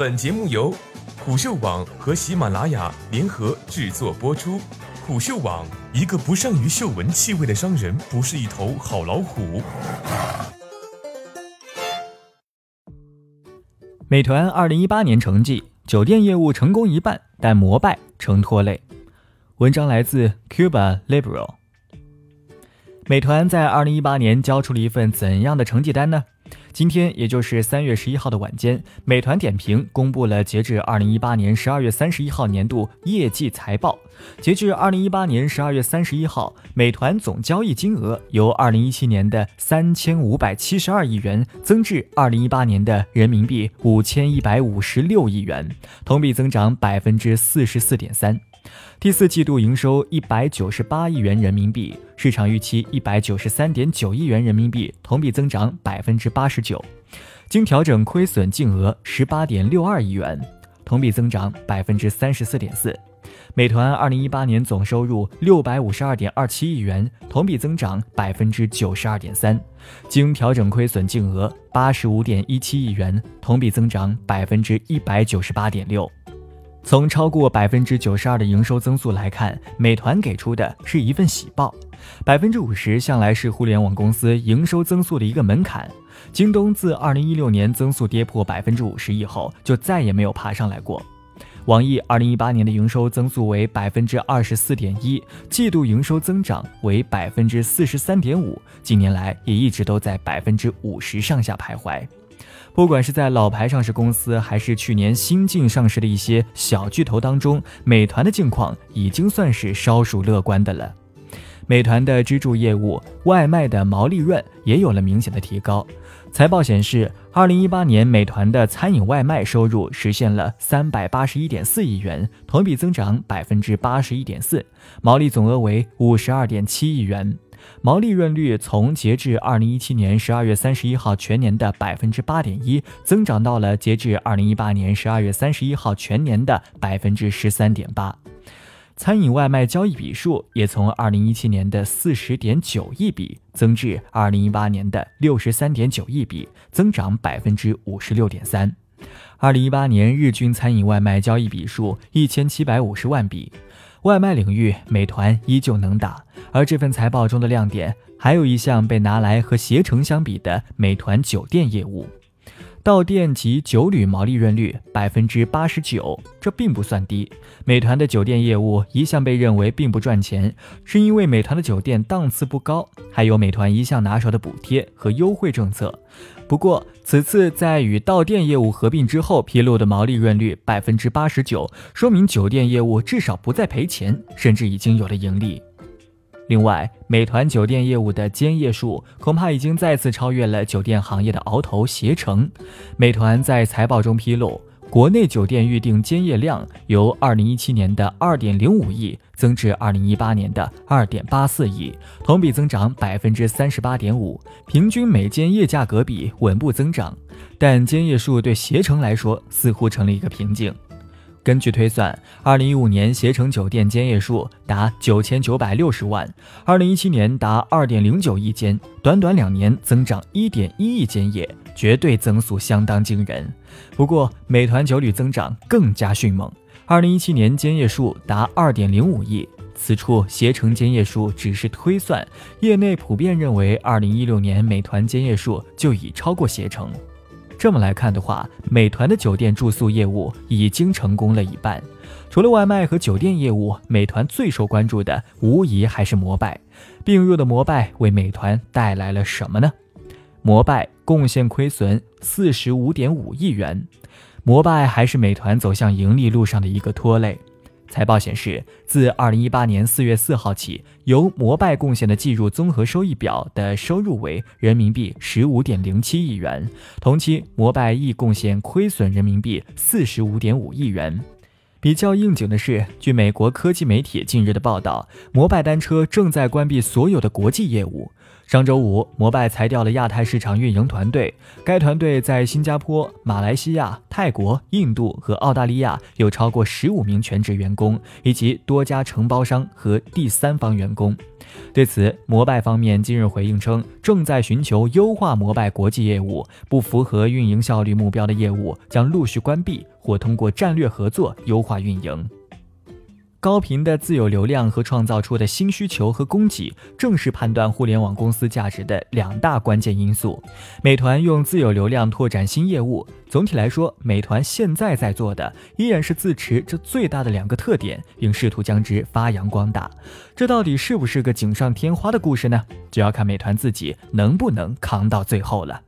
本节目由虎嗅网和喜马拉雅联合制作播出。虎嗅网：一个不善于嗅闻气味的商人，不是一头好老虎。美团二零一八年成绩：酒店业务成功一半，但摩拜成拖累。文章来自 Cuba Liberal。美团在二零一八年交出了一份怎样的成绩单呢？今天，也就是三月十一号的晚间，美团点评公布了截至二零一八年十二月三十一号年度业绩财报。截至二零一八年十二月三十一号，美团总交易金额由二零一七年的三千五百七十二亿元增至二零一八年的人民币五千一百五十六亿元，同比增长百分之四十四点三。第四季度营收一百九十八亿元人民币，市场预期一百九十三点九亿元人民币，同比增长百分之八十九。经调整亏损净额十八点六二亿元，同比增长百分之三十四点四。美团二零一八年总收入六百五十二点二七亿元，同比增长百分之九十二点三。经调整亏损净额八十五点一七亿元，同比增长百分之一百九十八点六。从超过百分之九十二的营收增速来看，美团给出的是一份喜报。百分之五十向来是互联网公司营收增速的一个门槛。京东自二零一六年增速跌破百分之五十以后，就再也没有爬上来过。网易二零一八年的营收增速为百分之二十四点一，季度营收增长为百分之四十三点五，近年来也一直都在百分之五十上下徘徊。不管是在老牌上市公司，还是去年新进上市的一些小巨头当中，美团的境况已经算是稍属乐观的了。美团的支柱业务外卖的毛利润也有了明显的提高。财报显示，二零一八年美团的餐饮外卖收入实现了三百八十一点四亿元，同比增长百分之八十一点四，毛利总额为五十二点七亿元。毛利润率从截至二零一七年十二月三十一号全年的百分之八点一，增长到了截至二零一八年十二月三十一号全年的百分之十三点八。餐饮外卖交易笔数也从二零一七年的四十点九亿笔增至二零一八年的六十三点九亿笔，增长百分之五十六点三。二零一八年日均餐饮外卖交易笔数一千七百五十万笔。外卖领域，美团依旧能打。而这份财报中的亮点，还有一项被拿来和携程相比的美团酒店业务。到店及酒旅毛利润率百分之八十九，这并不算低。美团的酒店业务一向被认为并不赚钱，是因为美团的酒店档次不高，还有美团一向拿手的补贴和优惠政策。不过，此次在与到店业务合并之后披露的毛利润率百分之八十九，说明酒店业务至少不再赔钱，甚至已经有了盈利。另外，美团酒店业务的间业数恐怕已经再次超越了酒店行业的鳌头携程。美团在财报中披露，国内酒店预订间业量由2017年的2.05亿增至2018年的2.84亿，同比增长38.5%，平均每间业价格比稳步增长。但间业数对携程来说似乎成了一个瓶颈。根据推算，二零一五年携程酒店间业数达九千九百六十万，二零一七年达二点零九亿间，短短两年增长一点一亿间业，绝对增速相当惊人。不过，美团酒旅增长更加迅猛，二零一七年间业数达二点零五亿，此处携程间业数只是推算，业内普遍认为二零一六年美团间业数就已超过携程。这么来看的话，美团的酒店住宿业务已经成功了一半。除了外卖和酒店业务，美团最受关注的无疑还是摩拜。并入的摩拜为美团带来了什么呢？摩拜贡献亏损四十五点五亿元，摩拜还是美团走向盈利路上的一个拖累。财报显示，自二零一八年四月四号起，由摩拜贡献的计入综合收益表的收入为人民币十五点零七亿元，同期摩拜亦贡献亏损人民币四十五点五亿元。比较应景的是，据美国科技媒体近日的报道，摩拜单车正在关闭所有的国际业务。上周五，摩拜裁掉了亚太市场运营团队。该团队在新加坡、马来西亚、泰国、印度和澳大利亚有超过十五名全职员工，以及多家承包商和第三方员工。对此，摩拜方面今日回应称，正在寻求优化摩拜国际业务，不符合运营效率目标的业务将陆续关闭，或通过战略合作优化运营。高频的自有流量和创造出的新需求和供给，正是判断互联网公司价值的两大关键因素。美团用自有流量拓展新业务，总体来说，美团现在在做的依然是自持这最大的两个特点，并试图将之发扬光大。这到底是不是个锦上添花的故事呢？就要看美团自己能不能扛到最后了。